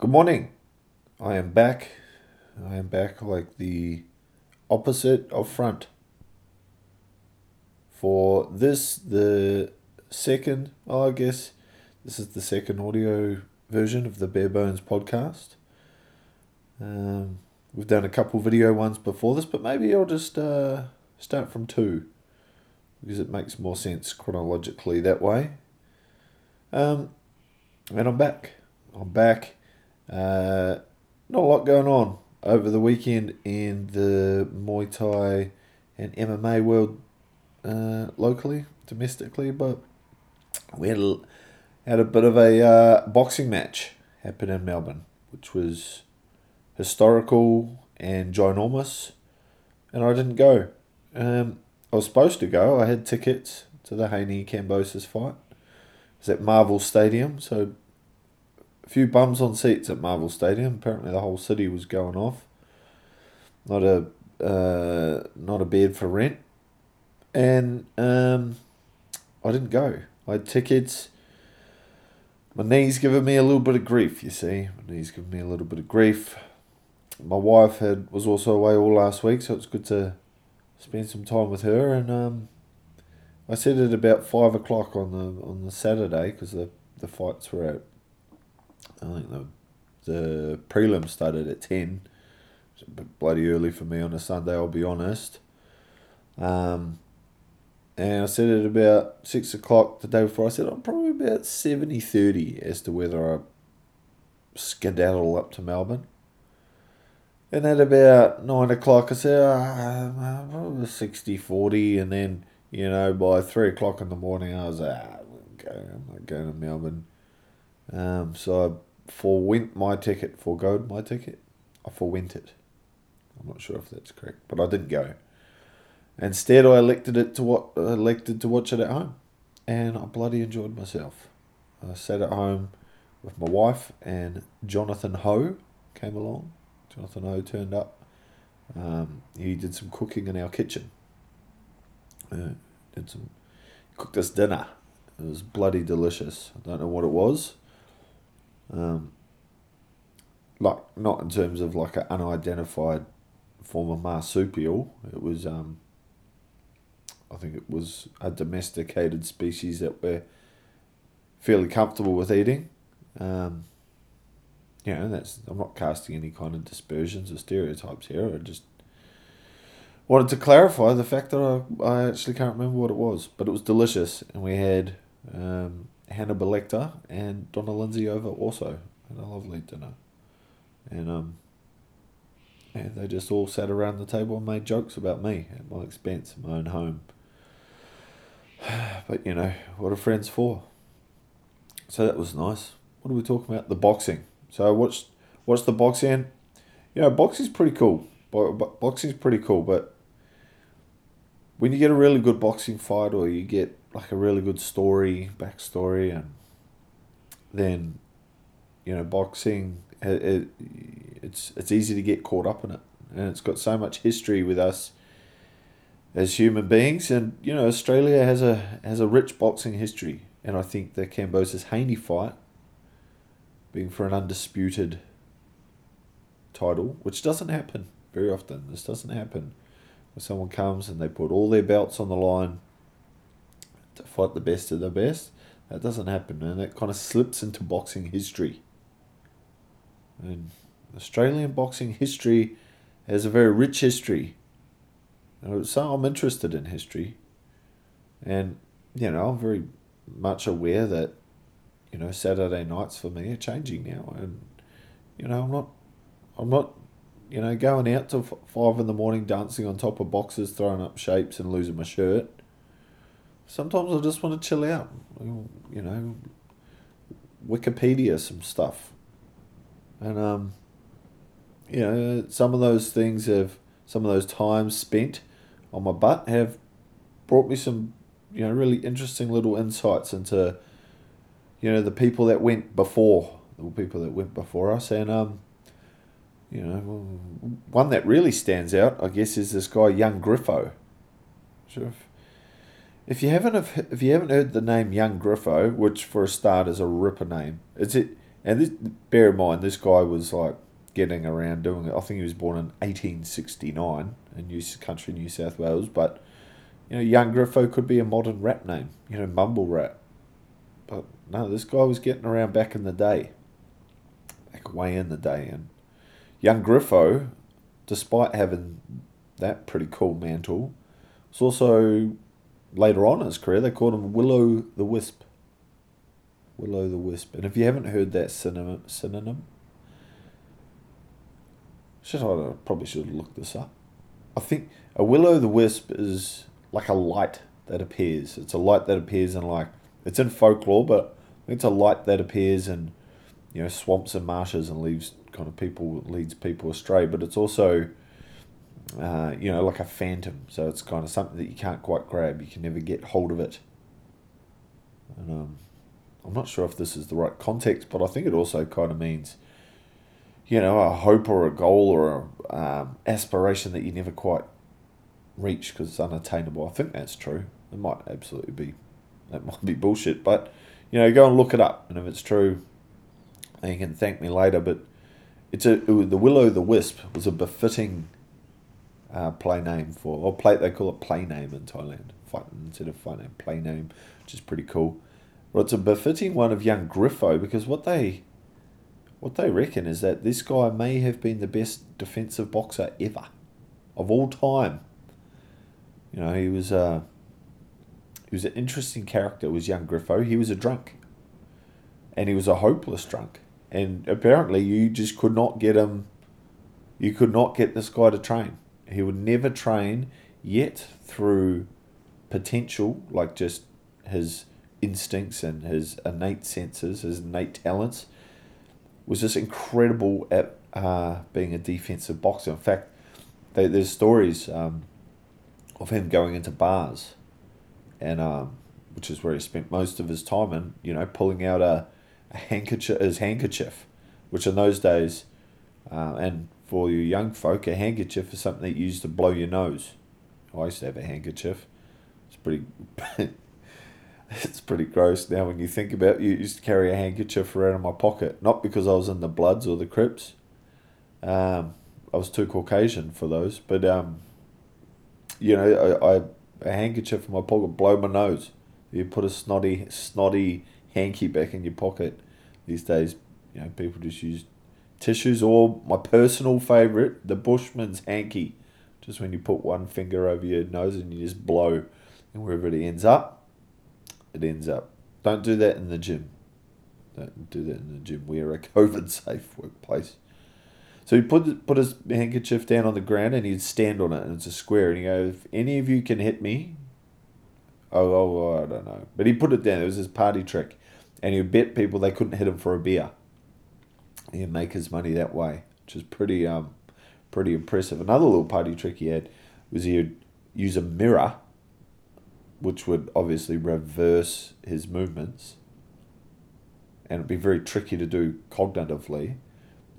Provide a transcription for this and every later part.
Good morning. I am back. I am back like the opposite of front. For this, the second, oh, I guess this is the second audio version of the Bare Bones podcast. Um, we've done a couple video ones before this, but maybe I'll just uh, start from two because it makes more sense chronologically that way. Um, and I'm back. I'm back. Uh, not a lot going on over the weekend in the Muay Thai and MMA world uh, locally, domestically, but we had a, had a bit of a uh, boxing match happen in Melbourne, which was historical and ginormous, and I didn't go. Um, I was supposed to go. I had tickets to the Haney Kambosos fight. It's at Marvel Stadium, so few bums on seats at Marvel Stadium. Apparently, the whole city was going off. Not a uh, not a bed for rent, and um, I didn't go. I had tickets. My knees giving me a little bit of grief. You see, my knees giving me a little bit of grief. My wife had was also away all last week, so it's good to spend some time with her. And um, I said at about five o'clock on the on the Saturday because the the fights were at I think the the prelim started at ten. It's a bit bloody early for me on a Sunday. I'll be honest. Um, and I said at about six o'clock the day before. I said I'm probably about 70-30 as to whether I skedaddle up to Melbourne. And at about nine o'clock, I said, uh, probably 60 40. And then, you know, by three o'clock in the morning, I was like, ah, I'm not going to Melbourne. Um, so I forwent my ticket, foregoed my ticket. I forwent it. I'm not sure if that's correct, but I didn't go. Instead, I elected it to what elected to watch it at home, and I bloody enjoyed myself. I sat at home with my wife and Jonathan Ho came along. Jonathan Ho turned up. Um, he did some cooking in our kitchen. Uh, did some cooked us dinner. It was bloody delicious. I don't know what it was. Um, like not in terms of like an unidentified form of marsupial. It was um, I think it was a domesticated species that we're fairly comfortable with eating. Um, you know, that's I'm not casting any kind of dispersions or stereotypes here. I just wanted to clarify the fact that I, I actually can't remember what it was, but it was delicious, and we had um, Hannibal Lecter and Donna Lindsay over also, and a lovely dinner, and um, and they just all sat around the table and made jokes about me at my expense, in my own home. But you know what are friends for? So that was nice. What are we talking about? The boxing. So I watched watched the boxing. You know, boxing's pretty cool. Bo- bo- Boxing's pretty cool, but when you get a really good boxing fight or you get like a really good story, backstory, and then you know, boxing it, it it's it's easy to get caught up in it, and it's got so much history with us as human beings, and you know, Australia has a has a rich boxing history, and I think the Kambosos Haney fight being for an undisputed title, which doesn't happen very often. This doesn't happen someone comes and they put all their belts on the line to fight the best of the best. That doesn't happen, and it kind of slips into boxing history. And Australian boxing history has a very rich history. So I'm interested in history, and you know I'm very much aware that you know Saturday nights for me are changing now, and you know I'm not I'm not you know going out till five in the morning dancing on top of boxes, throwing up shapes and losing my shirt. Sometimes I just want to chill out, you know, Wikipedia some stuff, and um, you know some of those things have some of those times spent on my butt have brought me some you know really interesting little insights into you know the people that went before the people that went before us. And um you know one that really stands out I guess is this guy young Griffo. Sure if, you haven't if you haven't heard the name young Griffo which for a start is a ripper name it's it And this, bear in mind, this guy was like getting around doing it. I think he was born in 1869 in New Country, New South Wales. But, you know, Young Griffo could be a modern rap name, you know, mumble rap. But no, this guy was getting around back in the day, back way in the day. And Young Griffo, despite having that pretty cool mantle, was also later on in his career, they called him Willow the Wisp. Willow the Wisp. And if you haven't heard that synonym, synonym should I probably should have looked this up. I think a Willow the Wisp is like a light that appears. It's a light that appears in like it's in folklore, but it's a light that appears in you know swamps and marshes and leaves kind of people leads people astray. But it's also uh, you know like a phantom, so it's kind of something that you can't quite grab. You can never get hold of it. And um, I'm not sure if this is the right context, but I think it also kind of means you know a hope or a goal or a um, aspiration that you never quite reach because it's unattainable. I think that's true. It might absolutely be that might be bullshit, but you know, go and look it up, and if it's true, then you can thank me later. But it's a it the Willow the Wisp was a befitting uh, play name for or play they call it play name in Thailand, instead of fight name, play name, which is pretty cool. Well, it's a befitting one of young Griffo because what they what they reckon is that this guy may have been the best defensive boxer ever of all time. You know, he was a he was an interesting character, was young Griffo. He was a drunk. And he was a hopeless drunk. And apparently you just could not get him you could not get this guy to train. He would never train yet through potential, like just his instincts and his innate senses, his innate talents, was just incredible at uh, being a defensive boxer. In fact, they, there's stories um, of him going into bars and um, which is where he spent most of his time and you know pulling out a, a handkerchief his handkerchief, which in those days, uh, and for you young folk, a handkerchief is something that you used to blow your nose. I used to have a handkerchief. It's pretty. it's pretty gross now when you think about it. You used to carry a handkerchief around in my pocket, not because I was in the Bloods or the Crips. Um, I was too Caucasian for those, but um, you know, I, I a handkerchief in my pocket, blow my nose. You put a snotty, snotty hanky back in your pocket. These days, you know, people just use tissues or my personal favourite, the Bushman's hanky. Just when you put one finger over your nose and you just blow, and wherever it ends up, it ends up. Don't do that in the gym. Don't do that in the gym. We are a COVID safe workplace. So he put put his handkerchief down on the ground and he'd stand on it and it's a square and he goes, if any of you can hit me, oh, oh, oh I don't know. But he put it down. It was his party trick. And he'd bet people they couldn't hit him for a beer. He'd make his money that way, which is pretty um pretty impressive. Another little party trick he had was he'd use a mirror, which would obviously reverse his movements. And it'd be very tricky to do cognitively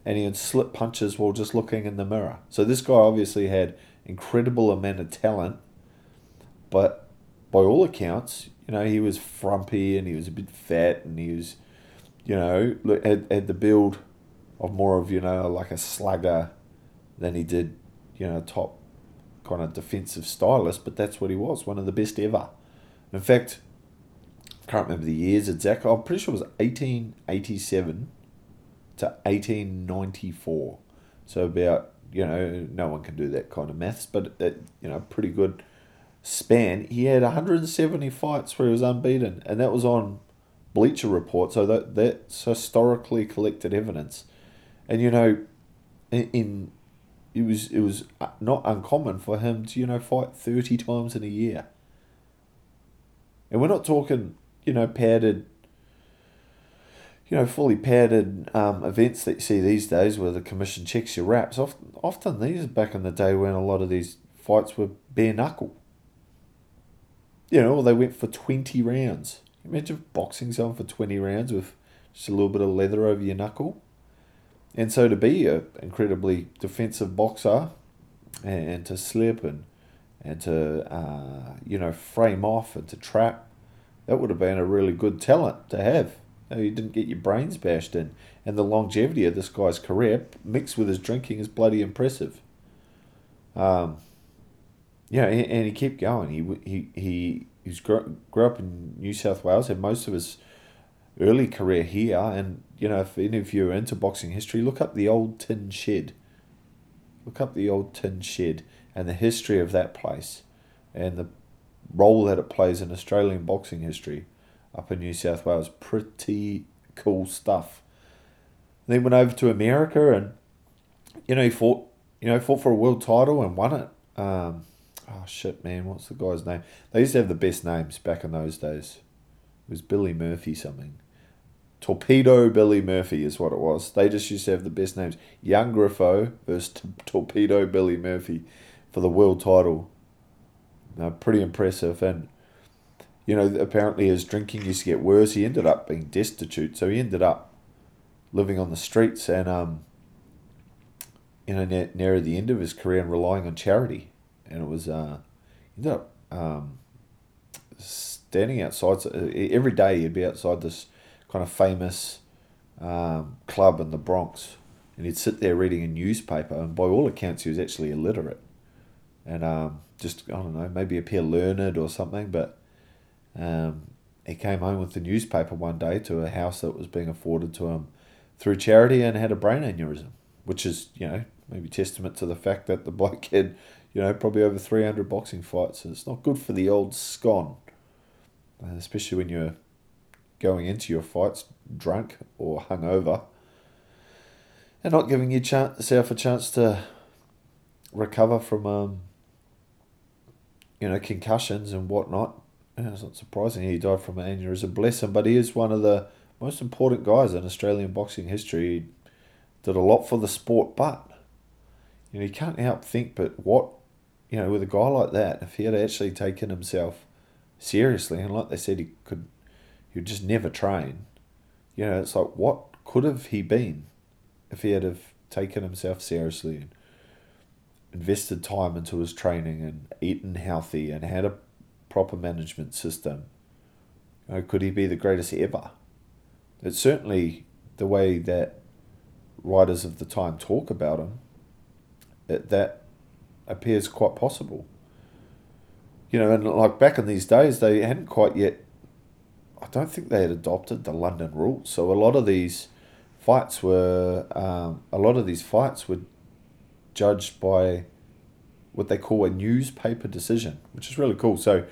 and he'd slip punches while just looking in the mirror. So this guy obviously had incredible amount of talent, but by all accounts, you know, he was frumpy and he was a bit fat and he was, you know, had, had the build of more of, you know, like a slugger than he did, you know, top kind of defensive stylist, but that's what he was, one of the best ever. In fact, I can't remember the years exactly. I'm pretty sure it was 1887 to 1894. So about, you know, no one can do that kind of maths, but, it, you know, pretty good span. He had 170 fights where he was unbeaten, and that was on Bleacher Report, so that that's historically collected evidence. And, you know, in, in it was it was not uncommon for him to you know fight 30 times in a year and we're not talking you know padded you know, fully padded um, events that you see these days where the commission checks your wraps. Often, often these are back in the day when a lot of these fights were bare knuckle. You know, they went for 20 rounds. Imagine boxing someone for 20 rounds with just a little bit of leather over your knuckle. And so to be an incredibly defensive boxer and, to slip and, and to, uh, you know, frame off and to trap, that would have been a really good talent to have You, didn't get your brains bashed in. And the longevity of this guy's career, mixed with his drinking, is bloody impressive. Um, yeah, and, and he kept going. He he he he's grew, grew up in New South Wales, and most of his early career here. And you know, if any of you are into boxing history, look up the old Tin Shed. Look up the old Tin Shed and the history of that place, and the role that it plays in Australian boxing history up in New South Wales. Pretty cool stuff. Then went over to America and you know he fought you know fought for a world title and won it. Um, oh shit, man, what's the guy's name? They used to have the best names back in those days. It was Billy Murphy something. Torpedo Billy Murphy is what it was. They just used to have the best names. Young Griffo versus T- Torpedo Billy Murphy for the world title. Pretty impressive. And, you know, apparently his drinking used to get worse. He ended up being destitute. So he ended up living on the streets and, um, you know, near, near the end of his career and relying on charity. And it was, uh, ended up um, standing outside. Every day he'd be outside this kind of famous um, club in the Bronx. And he'd sit there reading a newspaper. And by all accounts, he was actually illiterate and um, just I don't know, maybe appear learned or something. But um, he came home with the newspaper one day to a house that was being afforded to him through charity and had a brain aneurysm, which is you know maybe testament to the fact that the bloke had you know probably over three hundred boxing fights. And it's not good for the old scon, especially when you're going into your fights drunk or hungover. And not giving yourself a chance to recover from um, you know, concussions and whatnot. It's not surprising he died from an aneurysm. Bless him, but he is one of the most important guys in Australian boxing history. He did a lot for the sport, but you know, you can't help think, but what, you know, with a guy like that, if he had actually taken himself seriously, and like they said, he could, he would just never train. You know, it's like what could have he been if he had have taken himself seriously and invested time into his training and eaten healthy and had a proper management system, you know, could he be the greatest ever? It's certainly the way that writers of the time talk about him, that appears quite possible. You know, and like back in these days, they hadn't quite yet, I don't think they had adopted the London rules. So a lot of these fights were, um, a lot of these fights were judged by what they call a newspaper decision, which is really cool. So,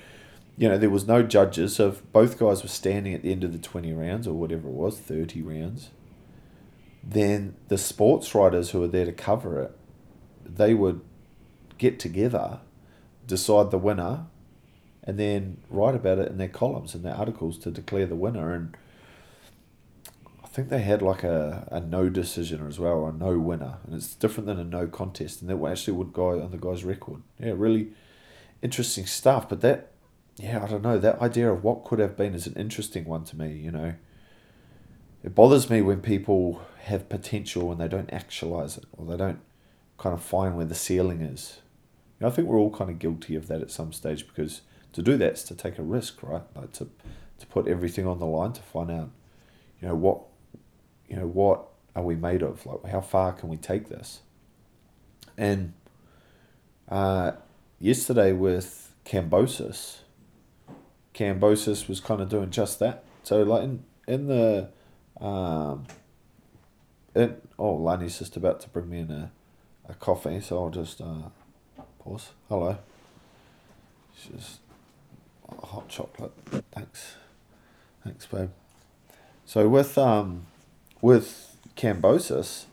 you know, there was no judges. So if both guys were standing at the end of the 20 rounds or whatever it was, 30 rounds, then the sports writers who were there to cover it, they would get together, decide the winner, and then write about it in their columns and their articles to declare the winner. And I think they had like a, a no decision as well, or a no winner, and it's different than a no contest, and that actually would go on the guy's record. Yeah, really interesting stuff. But that, yeah, I don't know, that idea of what could have been is an interesting one to me. You know, it bothers me when people have potential and they don't actualize it, or they don't kind of find where the ceiling is. You know, I think we're all kind of guilty of that at some stage because to do that is to take a risk, right? Like to to put everything on the line to find out, you know, what you know, what are we made of? Like, how far can we take this? And uh, yesterday with Kambosos, Kambosos was kind of doing just that. So, like in in the um, it, oh, Lani's just about to bring me in a, a coffee, so I'll just uh, pause. Hello. just hot chocolate. Thanks. Thanks, babe. So with um with Kambosos,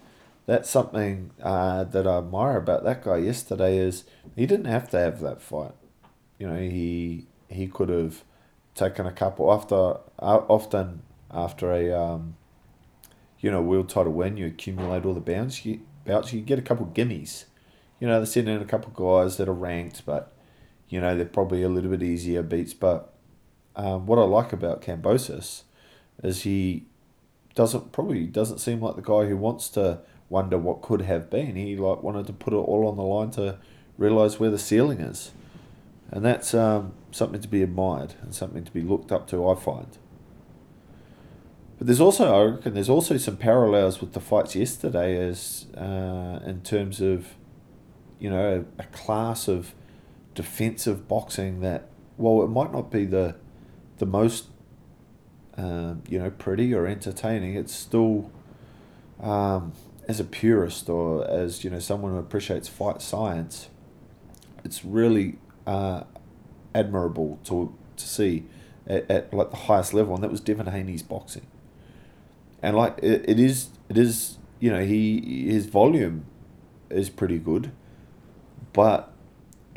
that's something uh, that I admire about that guy yesterday is he didn't have to have that fight. You know, he he could have taken a couple after uh, often after a um, you know world title win, you accumulate all the bouts. You bouts, you get a couple gimmies. You know, they're sending in a couple guys that are ranked, but you know they're probably a little bit easier beats. But um, what I like about Kambosos is he doesn't probably doesn't seem like the guy who wants to wonder what could have been. He like wanted to put it all on the line to realize where the ceiling is, and that's um, something to be admired and something to be looked up to. I find. but there's also I reckon there's also some parallels with the fights yesterday as uh, in terms of you know a, a class of defensive boxing that while it might not be the the most um, you know pretty or entertaining, it's still um, as a purist or as you know someone who appreciates fight science, it's really uh, admirable to to see at, at like the highest level, and that was Devin Haney's boxing. And like it, it is, it is you know he his volume is pretty good, but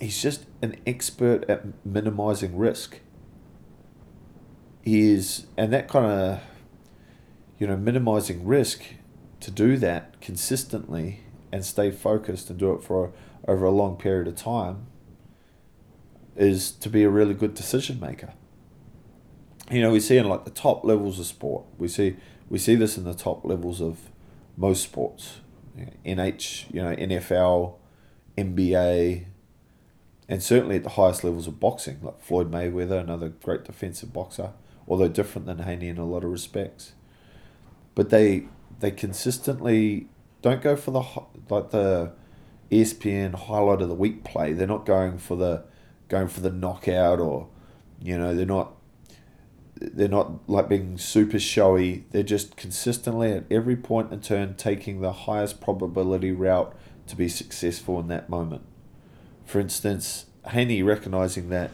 he's just an expert at minimizing risk. He is, and that kind of you know minimizing risk to do that consistently and stay focused and do it for over a long period of time is to be a really good decision maker. You know, we see in like the top levels of sport. We see we see this in the top levels of most sports. NH, you know, NFL, NBA, and certainly at the highest levels of boxing, like Floyd Mayweather, another great defensive boxer, although different than Haney in a lot of respects. But they they consistently don't go for the like the ESPN highlight of the week play. They're not going for the going for the knockout or you know they're not they're not like being super showy. They're just consistently at every point and turn taking the highest probability route to be successful in that moment. For instance, Haney recognizing that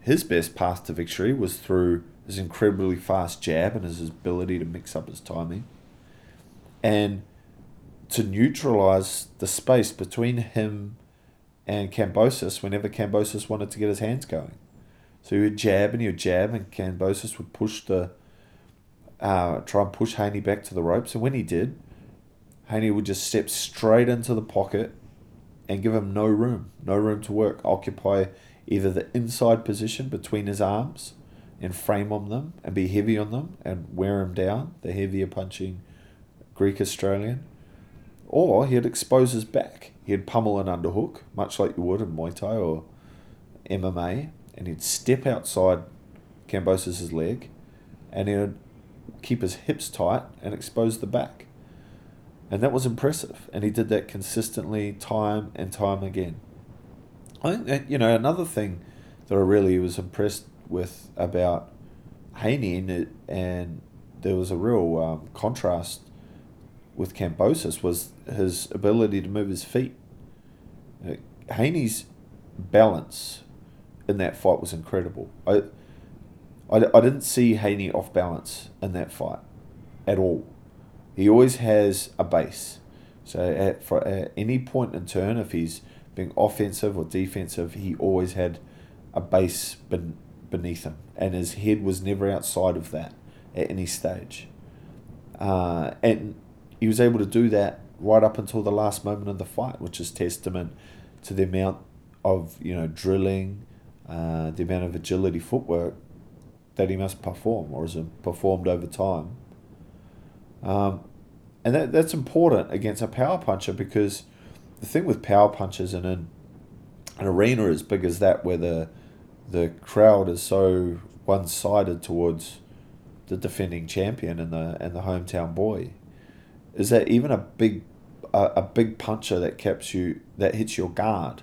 his best path to victory was through his incredibly fast jab and his ability to mix up his timing and to neutralize the space between him and Kambosos whenever Kambosos wanted to get his hands going. So he would jab and he would jab, and Kambosos would push the, uh, try and push Haney back to the ropes. And when he did, Haney would just step straight into the pocket and give him no room, no room to work. Occupy either the inside position between his arms and frame on them and be heavy on them and wear him down, the heavier punching Greek Australian, or he'd expose his back. He'd pummel an underhook, much like you would in Muay Thai or MMA, and he'd step outside Kambosos' leg, and he'd keep his hips tight and expose the back. And that was impressive, and he did that consistently, time and time again. I think that, you know, another thing that I really was impressed with about Haney, and, and there was a real um, contrast with Kambosos, was his ability to move his feet. Haney's balance in that fight was incredible. I, I, I didn't see Haney off balance in that fight at all. He always has a base. So at, for, at any point in turn, if he's being offensive or defensive, he always had a base ben, beneath him, and his head was never outside of that at any stage. Uh, and he was able to do that right up until the last moment of the fight, which is testament to the amount of you know drilling, uh, the amount of agility footwork that he must perform or has performed over time. Um, and that, that's important against a power puncher because the thing with power punchers in an, an arena as big as that, where the the crowd is so one sided towards the defending champion and the and the hometown boy, is that even a big a, a big puncher that keeps you that hits your guard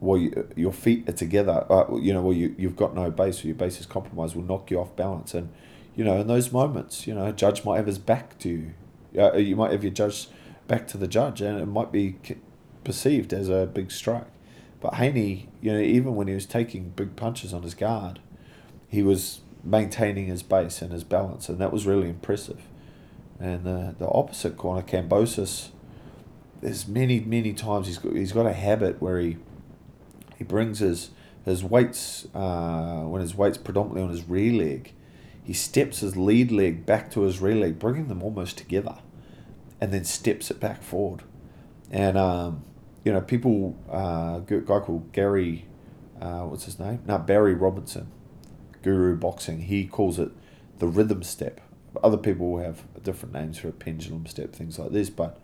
well, you, your feet are together, uh, you know, well, you, you've got no base or your base is compromised, will knock you off balance. And, you know, in those moments, you know, judge might have his back to you. Uh, you might have your judge back to the judge, and it might be perceived as a big strike. But Haney, you know, even when he was taking big punches on his guard, he was maintaining his base and his balance, and that was really impressive. And the, the opposite corner, Kambosos, there's many, many times he's got, he's got a habit where he he brings his his weights uh, when his weight's predominantly on his rear leg, he steps his lead leg back to his rear leg, bringing them almost together, and then steps it back forward. And um, you know, people, uh, a guy called Gary, uh, what's his name? No, Barry Robinson, Guru Boxing. He calls it the rhythm step. Other people have different names for a pendulum step, things like this. But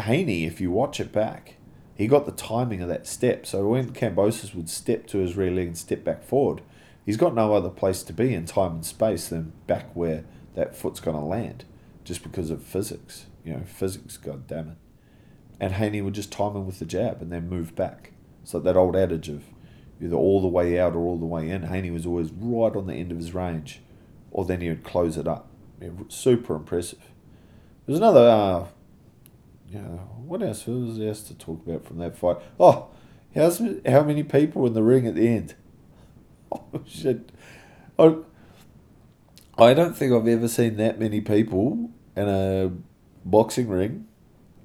Haney, if you watch it back, he got the timing of that step. So when Kambosos would step to his rear leg and step back forward, he's got no other place to be in time and space than back where that foot's going to land, just because of physics. You know, physics. God damn it. And Haney would just time him with the jab and then move back. So that old adage of either all the way out or all the way in. Haney was always right on the end of his range, or then he would close it up. Yeah, super impressive. There's another, uh, you know, what else was there to talk about from that fight? Oh, how's, how many people in the ring at the end? Oh, shit. I, I don't think I've ever seen that many people in a boxing ring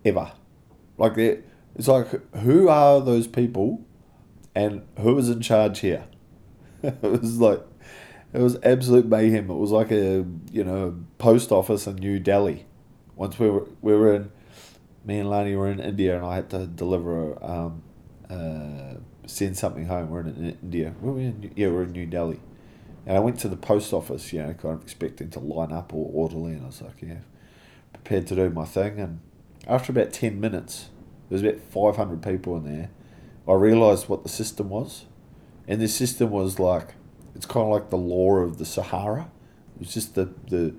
ever. Like, it's like, who are those people and who is in charge here? it was like, it was absolute mayhem. It was like a, you know, post office in New Delhi. Once we were, we were in, me and Lani were in India and I had to deliver, um, uh, send something home. We're in India. Were we in, yeah, we're in New Delhi. And I went to the post office, you know, kind of expecting to line up all orderly. And I was like, yeah, prepared to do my thing. And after about 10 minutes, there was about 500 people in there. I realised what the system was. And the system was like, it's kind of like the law of the Sahara. It was just the, the,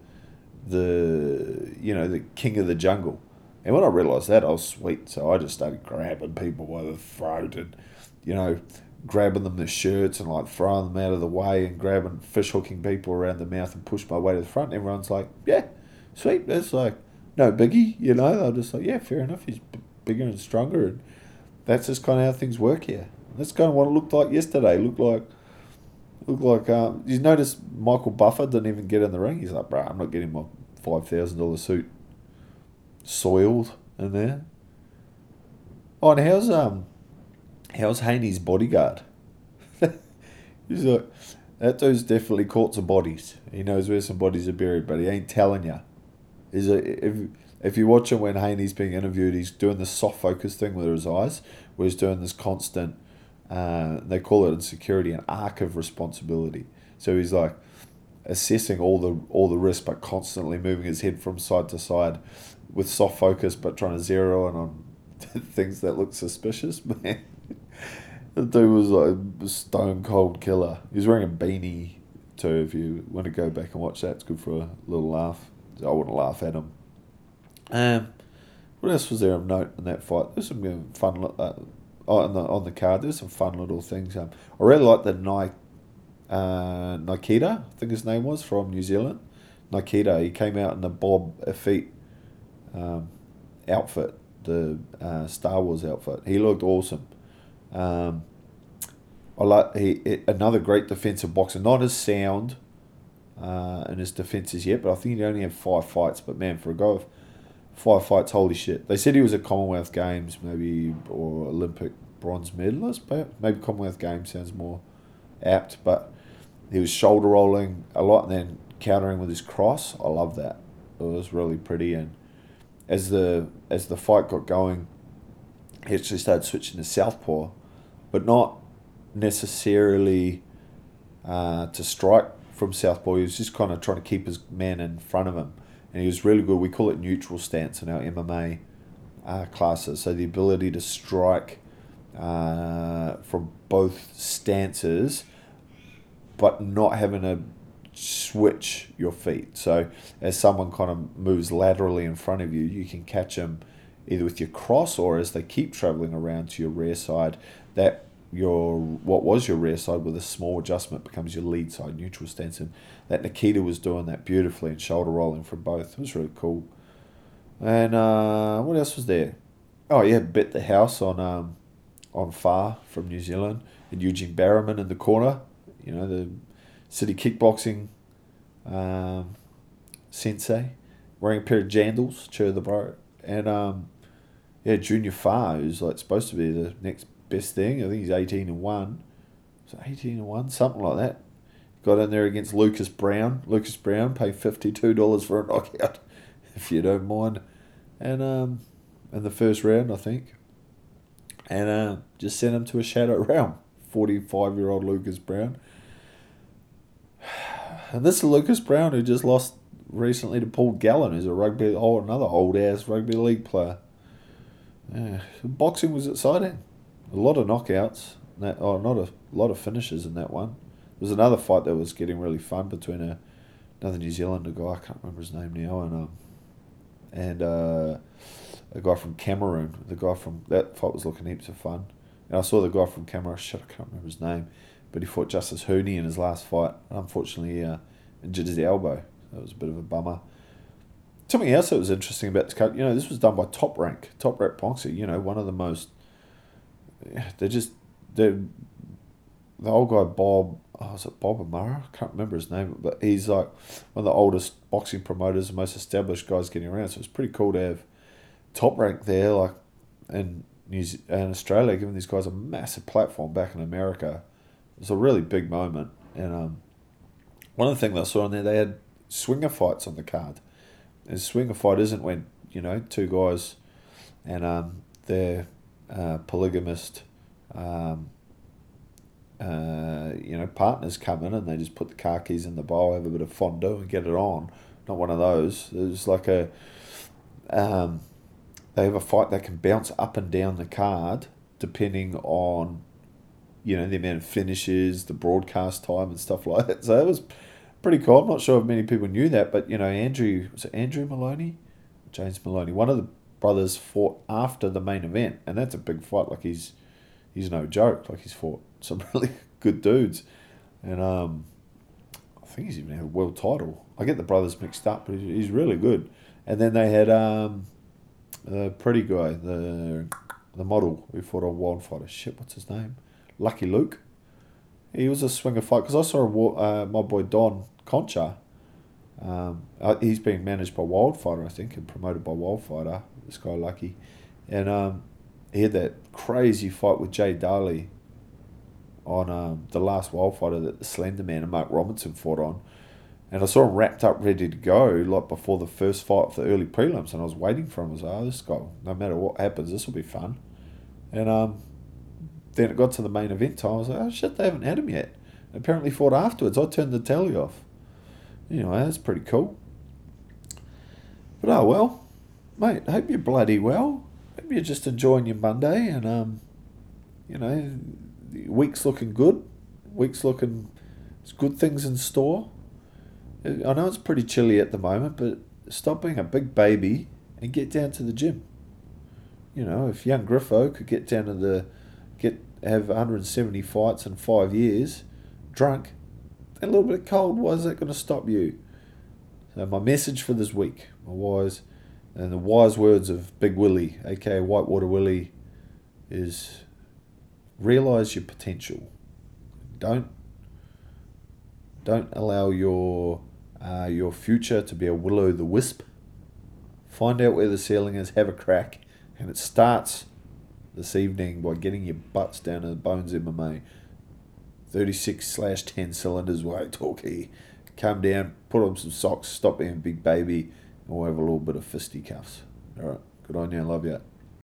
the, you know, the king of the jungle. And when I realised that, I was sweet. So I just started grabbing people by the throat and, you know, grabbing them the shirts and like throwing them out of the way and grabbing fish hooking people around the mouth and push my way to the front. And everyone's like, yeah, sweet. That's like no biggie, you know. They're just like, yeah, fair enough. He's b- bigger and stronger, and that's just kind of how things work here. That's kind of what it looked like yesterday. Looked like, looked like. Um, you notice Michael Buffer didn't even get in the ring. He's like, bro, I'm not getting my five thousand dollar suit soiled in there. Oh, and how's um, how's Haney's bodyguard? He's like, that dude's definitely caught some bodies. He knows where some bodies are buried, but he ain't telling you. Is if if you watch him when Haney's being interviewed, he's doing this soft focus thing with his eyes, where he's doing this constant. Uh, they call it in security an arc of responsibility. So he's like assessing all the all the risk, but constantly moving his head from side to side with soft focus, but trying to zero in on things that look suspicious. Man, the dude was like a stone cold killer. He was wearing a beanie too. If you want to go back and watch that, it's good for a little laugh. I wouldn't laugh at him. Um, what else was there of note in that fight? There's some fun. Uh, on the on the card, there's some fun little things. Um, I really like the Nike, uh, Nikita, I think his name was from New Zealand. Nikita, he came out in the Boba Fett um, outfit, the uh, Star Wars outfit. He looked awesome. Um, I like he another great defensive boxer, not as sound uh, in his defences yet, but I think he only had five fights. But man, for a guy with five fights, holy shit! They said he was a Commonwealth Games, maybe or Olympic bronze medalist. But maybe Commonwealth Games sounds more apt. But he was shoulder rolling a lot and then countering with his cross. I love that. It was really pretty. And as the as the fight got going, he actually started switching to southpaw, but not necessarily uh, to strike from Southpaw. He was just kind of trying to keep his man in front of him, and he was really good. We call it neutral stance in our MMA uh, classes. So the ability to strike uh, from both stances, but not having to switch your feet. So as someone kind of moves laterally in front of you, you can catch them either with your cross or as they keep traveling around to your rear side. That your what was your rear side with a small adjustment becomes your lead side neutral stance and that Nikita was doing that beautifully and shoulder rolling from both. It was really cool. And uh, what else was there? Oh yeah bet the house on um, on Fa from New Zealand and Eugene Bareman in the corner you know the city kickboxing um, sensei wearing a pair of jandals chair the bro and um, yeah Junior Fa who's like supposed to be the next best thing. I think he's 18 and 1. Was 18 and 1? Something like that. Got in there against Lucas Browne. Lucas Browne paid $52 for a knockout, if you don't mind. And um, in the first round, I think. And uh, just sent him to a shadow realm. 45 year old Lucas Browne. And this is Lucas Browne who just lost recently to Paul Gallen, who's a rugby, oh, another old ass rugby league player. Yeah, boxing was exciting a lot of knockouts. That oh, not a lot of finishes in that one. There was another fight that was getting really fun between a, another New Zealander guy. I can't remember his name now, and um, and uh, a guy from Cameroon. The guy from that fight was looking heaps of fun. And I saw the guy from Cameroon. Shit, I can't remember his name, but he fought Justice Huni in his last fight. Unfortunately, uh, injured his elbow. That was a bit of a bummer. Something else that was interesting about this card, you know, this was done by Top Rank, Top Rank Boxing. You know, one of the most. They're just they're the old guy Bob. Oh, was it Bob Amara? I can't remember his name, but he's like one of the oldest boxing promoters, most established guys getting around. So it's pretty cool to have Top Rank there, like in New in Australia, giving these guys a massive platform back in America. It was a really big moment, and um, one of the things I saw on there, they had swinger fights on the card. And swinger fight isn't when you know two guys, and um, they're uh, polygamist. Um, uh, you know, partners come in and they just put the car keys in the bowl, have a bit of fondue, and get it on. Not one of those. There's like a, um, they have a fight that can bounce up and down the card depending on, you know, the amount of finishes, the broadcast time, and stuff like that. So it was pretty cool. I'm not sure if many people knew that, but you know, Andrew was it Andrew Moloney, James Moloney, one of the brothers fought after the main event, and that's a big fight. Like he's he's no joke. Like he's fought some really good dudes, and um, I think he's even had a world title. I get the brothers mixed up, but he's really good. And then they had um, the pretty guy, the the model who fought on Wildfighter. Shit, what's his name? Lucky Luke. He was a swinger fight because I saw a, uh, my boy Don Concha. Um, uh, he's being managed by Wildfighter, I think, and promoted by Wildfighter. This guy Lucky, and um, he had that crazy fight with Jay Daly on um, the last Wildfighter that the Slender Man and Mark Robinson fought on. And I saw him wrapped up, ready to go, like before the first fight of the early prelims. And I was waiting for him. I was like, oh, this guy, no matter what happens, this will be fun. And um, then it got to the main event time. I was like, oh, shit, they haven't had him yet. And apparently fought afterwards. I turned the telly off. Anyway, that's pretty cool. But oh, well, mate, hope you're bloody well. Hope you're just enjoying your Monday. And, um, you know, the week's looking good. Week's looking, there's good things in store. I know it's pretty chilly at the moment, but stop being a big baby and get down to the gym. You know, if young Griffo could get down to the get have 170 fights in five years, drunk, a little bit cold, why is that going to stop you? So my message for this week, my wise, and the wise words of Big Willy, aka Whitewater Willie, is realize your potential. Don't don't allow your uh, your future to be a will o' the wisp. Find out where the ceiling is, have a crack, and it starts this evening by getting your butts down to the Bones MMA. 36 slash 10 cylinders weight talk here. Come down, put on some socks, stop being a big baby, we'll have a little bit of fisticuffs. All right, good on you, love you.